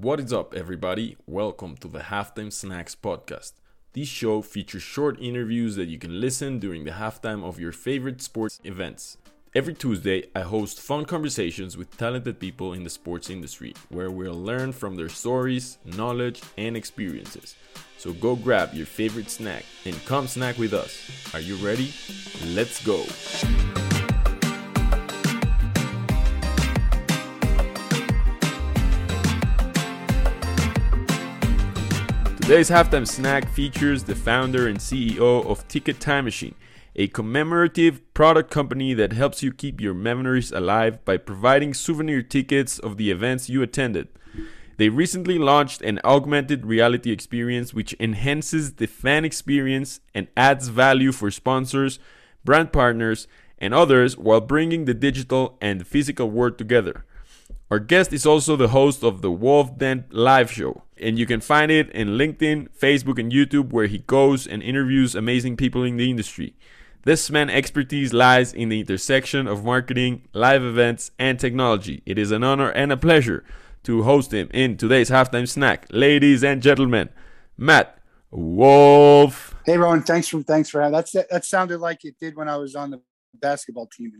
What is up, everybody? Welcome to the Halftime Snacks podcast. This show features short interviews that you can listen during the halftime of your favorite sports events. Every Tuesday, I host fun conversations with talented people in the sports industry where we'll learn from their stories, knowledge, and experiences. So go grab your favorite snack and come snack with us. Are you ready? Let's go! Today's halftime snack features the founder and CEO of Ticket Time Machine, a commemorative product company that helps you keep your memories alive by providing souvenir tickets of the events you attended. They recently launched an augmented reality experience which enhances the fan experience and adds value for sponsors, brand partners, and others while bringing the digital and physical world together. Our guest is also the host of the Wolff Den live show, and you can find it in LinkedIn, Facebook, and YouTube, where he goes and interviews amazing people in the industry. This man's expertise lies in the intersection of marketing, live events, and technology. It is an honor and a pleasure to host him in today's halftime snack. Ladies and gentlemen, Matt Wolff. Hey, Ronen, thanks for thanks for having that's that sounded like it did when I was on the basketball team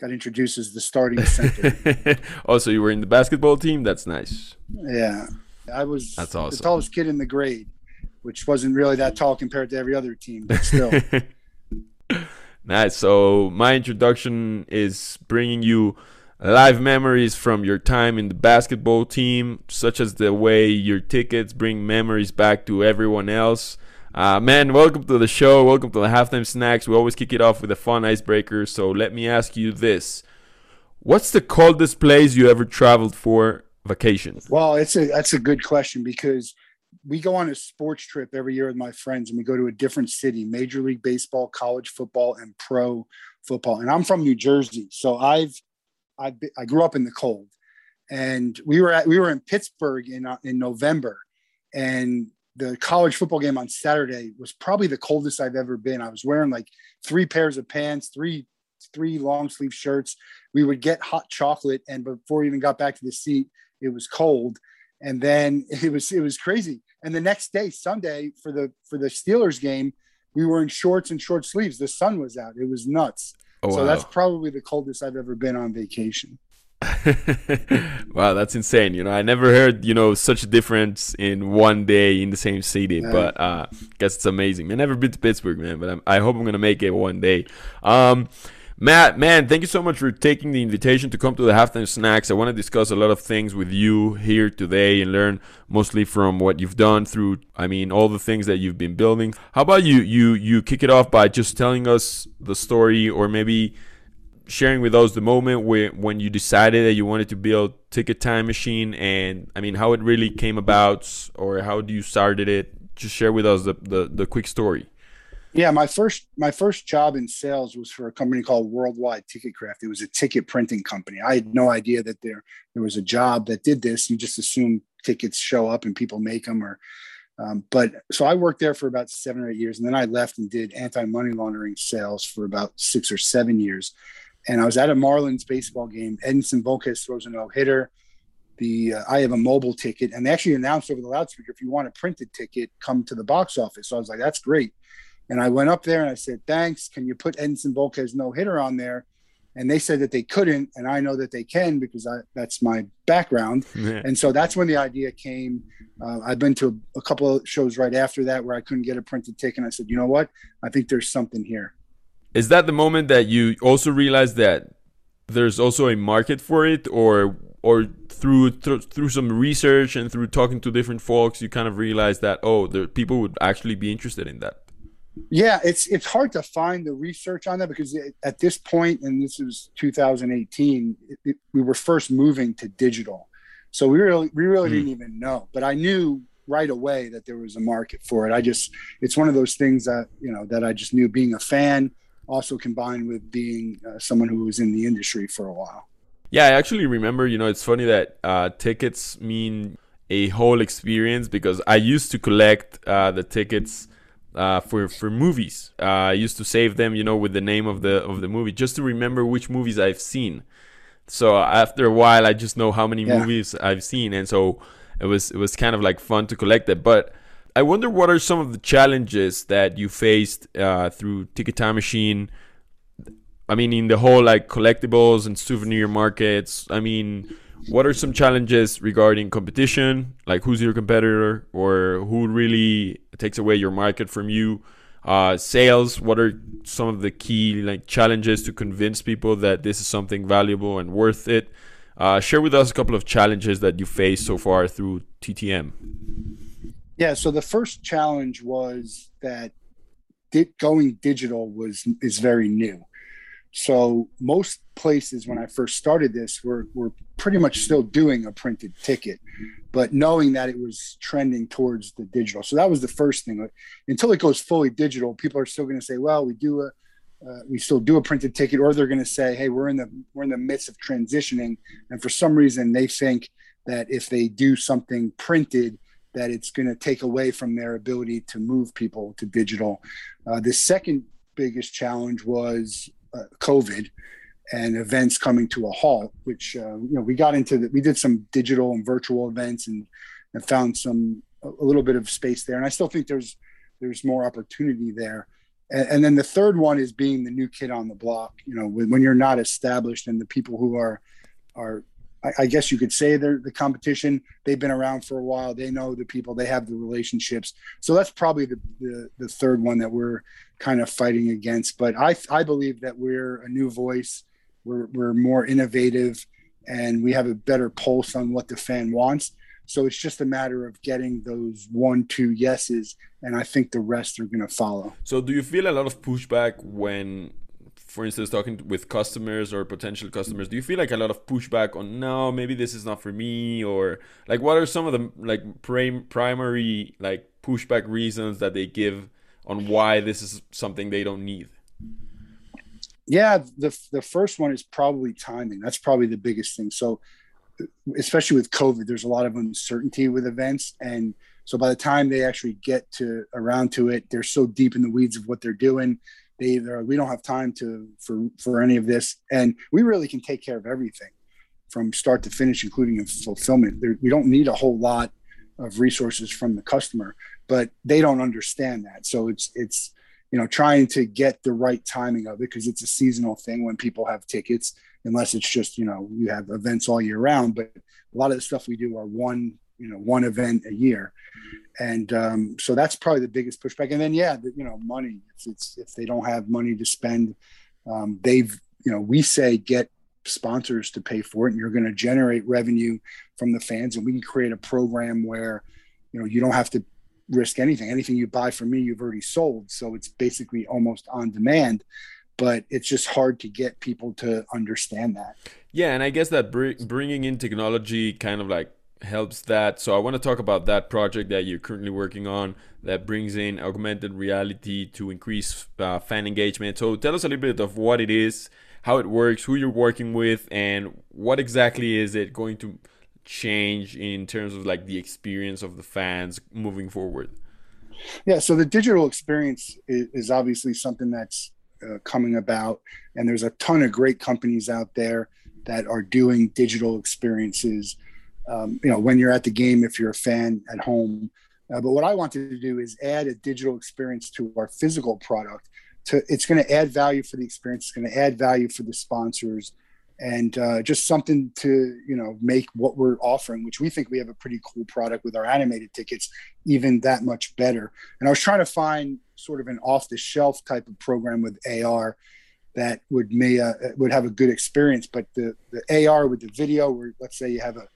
got introduced as the starting center. oh, so you were in the basketball team? That's nice. Yeah. I was That's awesome. the tallest kid in the grade, which wasn't really that tall compared to every other team, but still. nice. So my introduction is bringing you live memories from your time in the basketball team, such as the way your tickets bring memories back to everyone else. Uh, man, welcome to the show. Welcome to the halftime snacks. We always kick it off with a fun icebreaker. So let me ask you this: What's the coldest place you ever traveled for vacation? Well, it's a that's a good question because we go on a sports trip every year with my friends, and we go to a different city: Major League Baseball, college football, and pro football. And I'm from New Jersey, so I've I I grew up in the cold, and we were at we were in Pittsburgh in uh, in November, and the college football game on Saturday was probably the coldest I've ever been. I was wearing like three pairs of pants, three three long sleeve shirts. We would get hot chocolate, and before we even got back to the seat, it was cold. And then it was it was crazy. And the next day, Sunday, for the for the Steelers game, we were in shorts and short sleeves. The sun was out. It was nuts. Oh, so wow. that's probably the coldest I've ever been on vacation. wow, that's insane. You know, I never heard, you know, such a difference in one day in the same city, yeah. but uh guess it's amazing. I never been to Pittsburgh, man, but I'm, i hope I'm going to make it one day. Um Matt, man, thank you so much for taking the invitation to come to the halftime snacks. I want to discuss a lot of things with you here today and learn mostly from what you've done through I mean all the things that you've been building. How about you you you kick it off by just telling us the story or maybe sharing with us the moment where when you decided that you wanted to build ticket time machine and i mean how it really came about or how you started it? Just share with us the, the, the quick story. Yeah my first my first job in sales was for a company called worldwide ticketcraft it was a ticket printing company. I had no idea that there there was a job that did this. You just assume tickets show up and people make them or um, but so I worked there for about seven or eight years, and then I left and did anti-money laundering sales for about six or seven years and I was at a Marlins baseball game. Edinson Volquez throws a no hitter. The uh, I have a mobile ticket, and they actually announced over the loudspeaker, if you want a printed ticket, come to the box office. So I was like, that's great. And I went up there and I said, thanks. Can you put Edinson Volquez no hitter on there? And they said that they couldn't, and I know that they can because I, that's my background. Yeah. And so that's when the idea came. Uh, I've been to a, a couple of shows right after that where I couldn't get a printed ticket. And I said, you know what? I think there's something here is that the moment that you also realize that there's also a market for it or or through th- through some research and through talking to different folks you kind of realize that oh there people would actually be interested in that? Yeah it's it's hard to find the research on that because it, at this point and this was 2018 it, it, we were first moving to digital. So we really we really mm. didn't even know but i knew right away that there was a market for it. I just it's one of those things that you know that i just knew being a fan also combined with being uh, someone who was in the industry for a while. Yeah, I actually remember, you know, it's funny that uh, tickets mean a whole experience because I used to collect uh, the tickets uh, for for movies. Uh, I used to save them, you know, with the name of the of the movie just to remember which movies I've seen. So after a while, I just know how many yeah. movies I've seen, and so it was it was kind of like fun to collect it. But I wonder what are some of the challenges that you faced uh, through Ticket Time Machine. I mean, in the whole like collectibles and souvenir markets. I mean, what are some challenges regarding competition? Like, who's your competitor, or who really takes away your market from you? Uh, sales. What are some of the key like challenges to convince people that this is something valuable and worth it? Uh, share with us a couple of challenges that you faced so far through TTM. Yeah. So the first challenge was that di- going digital was is very new. So most places when I first started this were were pretty much still doing a printed ticket, but knowing that it was trending towards the digital. So that was the first thing. Until it goes fully digital, people are still going to say, "Well, we do a uh, we still do a printed ticket," or they're going to say, "Hey, we're in the we're in the midst of transitioning," and for some reason they think that if they do something printed, that it's going to take away from their ability to move people to digital. Uh, the second biggest challenge was uh, COVID and events coming to a halt, which uh, you know we got into the, we did some digital and virtual events and and found some a little bit of space there, and I still think there's there's more opportunity there. And, and then the third one is being the new kid on the block. You know, when, when you're not established and the people who are are I, guess you could say they're the competition. They've been around for a while. They know the people. They have the relationships. So that's probably the, the, the third one that we're kind of fighting against. But I I believe that we're a new voice. We're we're more innovative, and we have a better pulse on what the fan wants. So it's just a matter of getting those one, two yeses, and I think the rest are going to follow. So do you feel a lot of pushback when for instance, talking with customers or potential customers, do you feel like a lot of pushback on no, maybe this is not for me, or like what are some of the like prim- primary like pushback reasons that they give on why this is something they don't need? Yeah, the the first one is probably timing. That's probably the biggest thing. So, especially with COVID, there's a lot of uncertainty with events, and so by the time they actually get to around to it, they're so deep in the weeds of what they're doing they either we don't have time to for for any of this. And we really can take care of everything from start to finish including fulfillment. There, we don't need a whole lot of resources from the customer but they don't understand that. So it's it's you know trying to get the right timing of it because it's a seasonal thing when people have tickets unless it's just you know you have events all year round. But a lot of the stuff we do are one you know one event a year. And um, so that's probably the biggest pushback. And then yeah the, you know money. If it's if they don't have money to spend um, they've you know we say get sponsors to pay for it and you're going to generate revenue from the fans. And we can create a program where you know you don't have to risk anything. Anything you buy from me you've already sold. So it's basically almost on demand but it's just hard to get people to understand that. Yeah and i guess that br- bringing in technology kind of like helps that. So I want to talk about that project that you're currently working on that brings in augmented reality to increase uh, fan engagement. So tell us a little bit of what it is, how it works, who you're working with, and what exactly is it going to change in terms of like the experience of the fans moving forward. Yeah, so the digital experience is, is obviously something that's uh, coming about, and there's a ton of great companies out there that are doing digital experiences um, you know, when you're at the game, if you're a fan at home. Uh, but what I wanted to do is add a digital experience to our physical product. To it's going to add value for the experience. It's going to add value for the sponsors, and uh, just something to you know make what we're offering, which we think we have a pretty cool product with our animated tickets, even that much better. And I was trying to find sort of an off-the-shelf type of program with AR that would may uh, would have a good experience. But the the AR with the video, where let's say you have a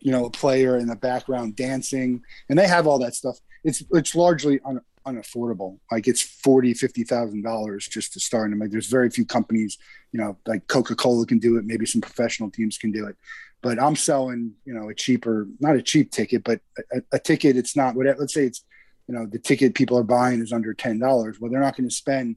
you know, a player in the background dancing, and they have all that stuff. It's it's largely un, unaffordable. Like it's forty, fifty thousand dollars just to start. And like there's very few companies, you know, like Coca Cola can do it. Maybe some professional teams can do it. But I'm selling, you know, a cheaper, not a cheap ticket, but a, a ticket. It's not what Let's say it's, you know, the ticket people are buying is under ten dollars. Well, they're not going to spend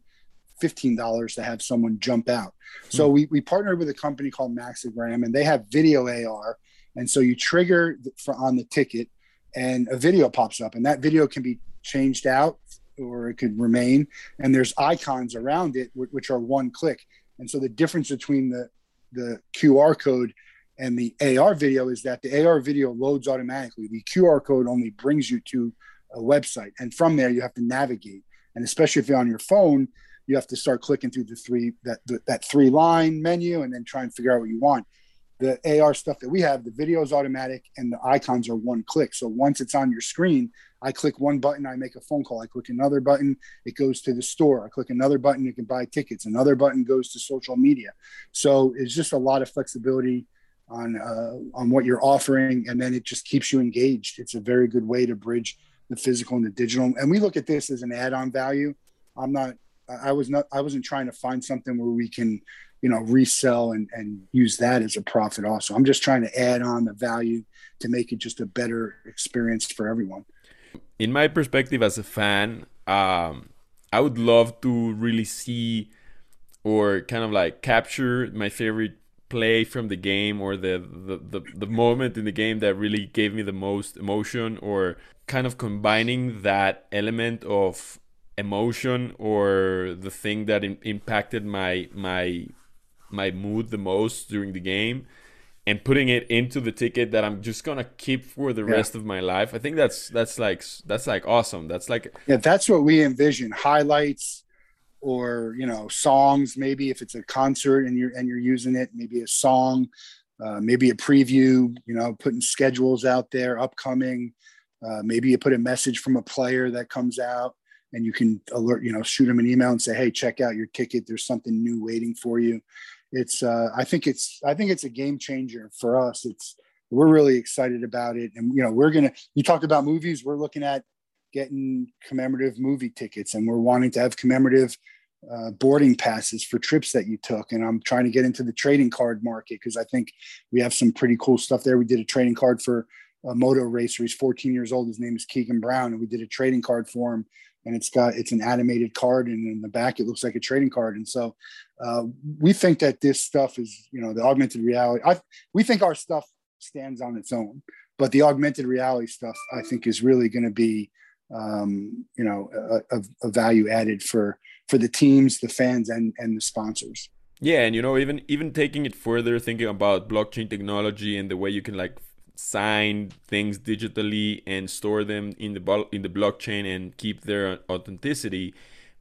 fifteen dollars to have someone jump out. So mm-hmm. we we partnered with a company called Maxigram, and they have video AR and so you trigger for, on the ticket and a video pops up and that video can be changed out or it could remain. And there's icons around it, which are one click. And so the difference between the, the QR code And the AR video is that the AR video loads automatically. The QR code only brings you to a website, and from there you have to navigate. And especially if you're on your phone, you have to start clicking through the three that that three line menu, and then try and figure out what you want. The AR stuff that we have, the video is automatic, and the icons are one click. So once it's on your screen, I click one button, I make a phone call. I click another button, it goes to the store. I click another button, you can buy tickets. Another button goes to social media. So it's just a lot of flexibility on uh, on what you're offering, and then it just keeps you engaged. It's a very good way to bridge the physical and the digital. And we look at this as an add-on value. I'm not. I was not. I wasn't trying to find something where we can, you know, resell and and use that as a profit. Also, I'm just trying to add on the value to make it just a better experience for everyone. In my perspective as a fan, um, I would love to really see or kind of like capture my favorite play from the game or the, the, the, the, moment in the game that really gave me the most emotion or kind of combining that element of emotion or the thing that impacted my my my mood the most during the game and putting it into the ticket that I'm just gonna keep for the yeah. rest of my life. I think that's that's like that's like awesome. That's like yeah, that's what we envision. Highlights, or you know songs maybe if it's a concert and you're and you're using it maybe a song uh, maybe a preview you know putting schedules out there upcoming uh, maybe you put a message from a player that comes out and you can alert you know shoot them an email and say hey check out your ticket there's something new waiting for you it's uh, i think it's i think it's a game changer for us it's we're really excited about it and you know we're gonna you talked about movies we're looking at getting commemorative movie tickets and we're wanting to have commemorative uh, boarding passes for trips that you took. And I'm trying to get into the trading card market because I think we have some pretty cool stuff there. We did a trading card for a moto racer. He's 14 years old. His name is Keegan Brown, and we did a trading card for him. And it's got it's an animated card, and in the back it looks like a trading card. And so uh, we think that this stuff is, you know, the augmented reality. I, we think our stuff stands on its own, but the augmented reality stuff I think is really going to be um, you know a, a, a, value added for for the teams the fans and and the sponsors yeah and you know even even taking it further thinking about blockchain technology and the way you can like sign things digitally and store them in the in the blockchain and keep their authenticity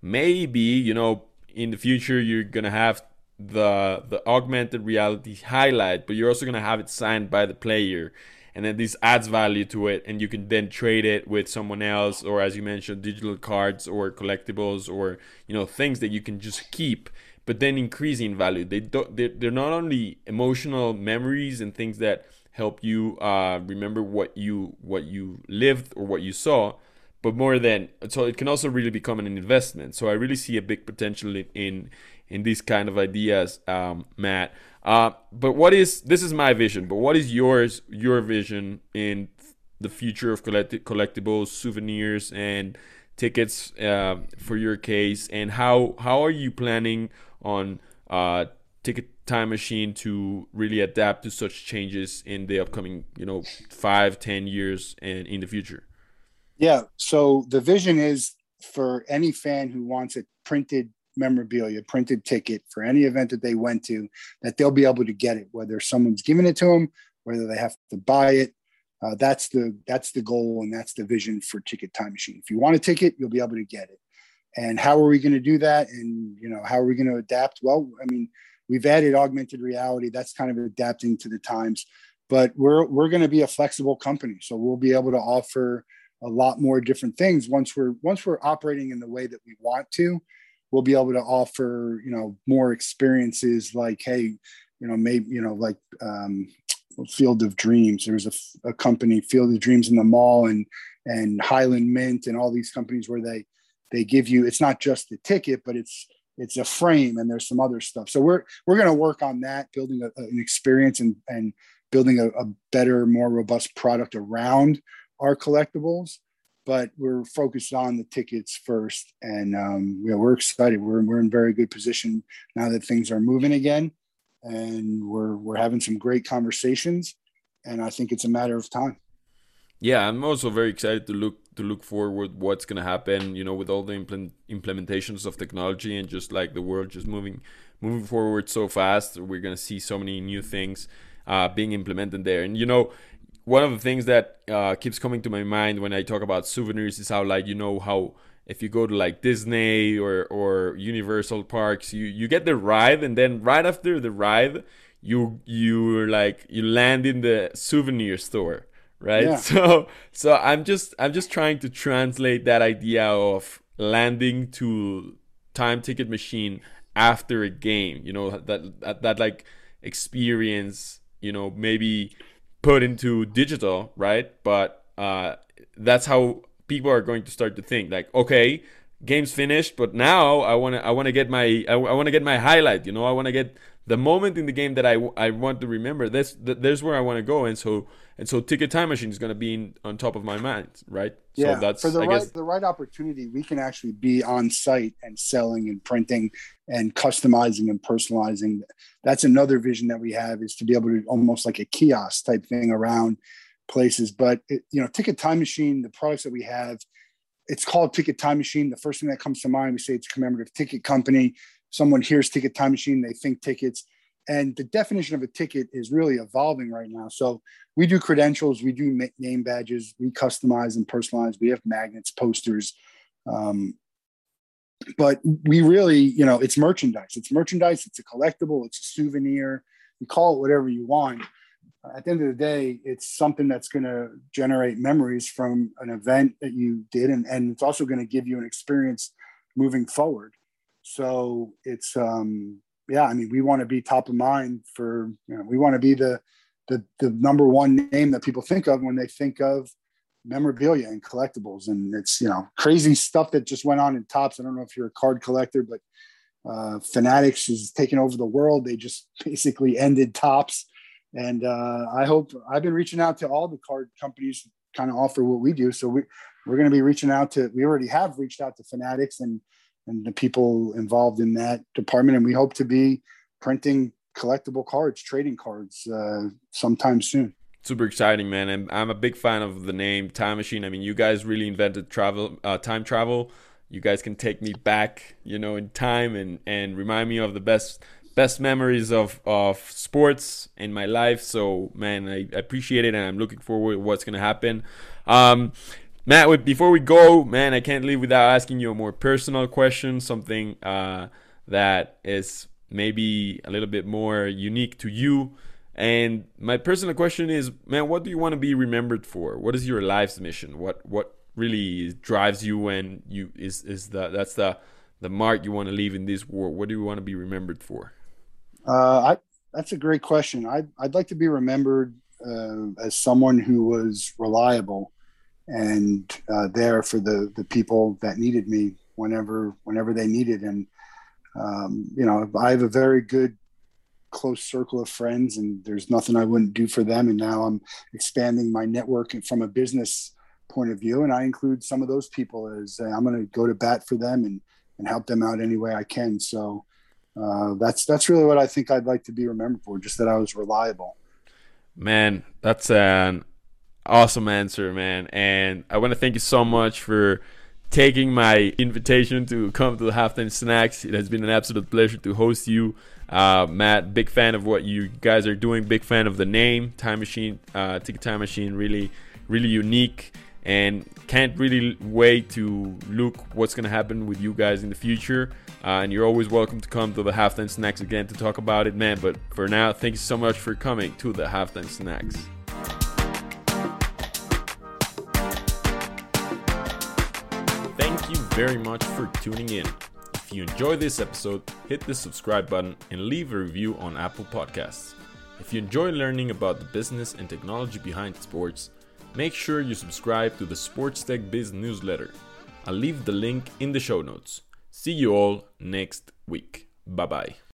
maybe you know in the future you're gonna have the the augmented reality highlight but you're also gonna have it signed by the player. And then this adds value to it and you can then trade it with someone else or as you mentioned digital cards or collectibles or you know things that you can just keep but then increasing value. They don't they're, they're not only emotional memories and things that help you uh, remember what you what you lived or what you saw. But more than so it can also really become an investment. So i really see a big potential in in, in these kind of ideas um, matt. Uh, but what is this is my vision, but what is yours your vision in the future of collect- collectibles, souvenirs, and tickets uh, for your case, and how how are you planning on uh, ticket time machine to really adapt to such changes in the upcoming you know five ten years and in the future? Yeah, so the vision is for any fan who wants a printed memorabilia, printed ticket for any event that they went to, that they'll be able to get it, whether someone's giving it to them, whether they have to buy it. Uh, that's the that's the goal and that's the vision for Ticket Time Machine. If you want a ticket, you'll be able to get it. And how are we going to do that? And you know, how are we going to adapt? Well, I mean, we've added augmented reality. That's kind of adapting to the times. But we're we're going to be a flexible company, so we'll be able to offer a lot more different things once we're once we're operating in the way that we want to we'll be able to offer you know more experiences like hey you know maybe you know like um, field of dreams there's a, a, company field of dreams in the mall and and highland mint and all these companies where they they give you it's not just the ticket but it's it's a frame and there's some other stuff so we're we're going to work on that building a, an experience and and building a, a better more robust product around our collectibles but we're focused on the tickets first. And um, know, we're excited. We're, we're in very good position now that things are moving again. And we're, we're having some great conversations. And I think it's a matter of time. Yeah, I'm also very excited to look to look forward what's going to happen. You know, with all the implement, implementations of technology and just like the world just moving moving forward so fast, we're going to see so many new things uh, being implemented there. And you know, one of the things that uh, keeps coming to my mind when I talk about souvenirs is how like you know how if you go to like Disney or or Universal parks, you you get the ride, and then right after the ride, you you're like you land in the souvenir store, right? Yeah. So so I'm just I'm just trying to translate that idea of landing to time ticket machine after a game. You know that that, that like experience. You know maybe put into digital, right? But uh, that's how people are going to start to think like, okay, game's finished, but now I want to I want to get my I, I want to get my highlight. You know, I want to get the moment in the game that I, I want to remember. That's there's where I want to go, and so and so Ticket Time Machine is going to be in, on top of my mind, right? Yeah, so that's for the I right guess, the right opportunity, we can actually be on site and selling and printing and customizing and personalizing. That's another vision that we have is to be able to almost like a kiosk type thing around places. But it, you know, Ticket Time Machine, the products that we have, it's called Ticket Time Machine. The first thing that comes to mind, we say it's a commemorative ticket company someone hears ticket time machine, they think tickets. And the definition of a ticket is really evolving right now. So we do credentials, we do name badges, we customize and personalize. We have magnets, posters. Um, but we really, you know, it's merchandise. It's merchandise. It's a collectible. It's a souvenir. You call it whatever you want. At the end of the day, it's something that's going to generate memories from an event that you did, and, and it's also going to give you an experience moving forward. So it's um, yeah, I mean, we want to be top of mind for you know, we want to be the the the number one name that people think of when they think of memorabilia and collectibles. And it's you know crazy stuff that just went on in Topps. I don't know if you're a card collector, but uh, Fanatics is taking over the world. They just basically ended Topps. And uh, I hope I've been reaching out to all the card companies, kind of offer what we do. So we we're going to be reaching out to. We already have reached out to Fanatics and and the people involved in that department. And we hope to be printing collectible cards, trading cards uh, sometime soon. Super exciting, man! And I'm a big fan of the name Time Machine. I mean, you guys really invented travel, uh, time travel. You guys can take me back, you know, in time and and remind me of the best best memories of of sports in my life. So, man, I, I appreciate it, and I'm looking forward to what's gonna happen. Um, Matt, before we go, man, I can't leave without asking you a more personal question, something uh, that is maybe a little bit more unique to you. And my personal question is, man, what do you want to be remembered for? What is your life's mission? What what really drives you and you is is the that's the the mark you want to leave in this world? What do you want to be remembered for? Uh, I that's a great question. I'd I'd like to be remembered uh, as someone who was reliable and uh, there for the the people that needed me whenever whenever they needed. And um, you know, I have a very good close circle of friends, and there's nothing I wouldn't do for them. And now I'm expanding my network from a business point of view, and I include some of those people as uh, I'm going to go to bat for them and and help them out any way I can. So. Uh, that's that's really what I think I'd like to be remembered for. Just that I was reliable. Man, that's an awesome answer, man. And I want to thank you so much for taking my invitation to come to the halftime snacks. It has been an absolute pleasure to host you. Uh, Matt, big fan of what you guys are doing. Big fan of the name Time Machine, uh, Ticket Time Machine. Really, really unique, and can't really wait to look what's gonna happen with you guys in the future. Uh, and you're always welcome to come to the halftime snacks again to talk about it, man. But for now, thank you so much for coming to the halftime snacks. Very much for tuning in. If you enjoy this episode, hit the subscribe button and leave a review on Apple Podcasts. If you enjoy learning about the business and technology behind sports, make sure you subscribe to the Sports Tech Biz newsletter. I'll leave the link in the show notes. See you all next week. Bye bye.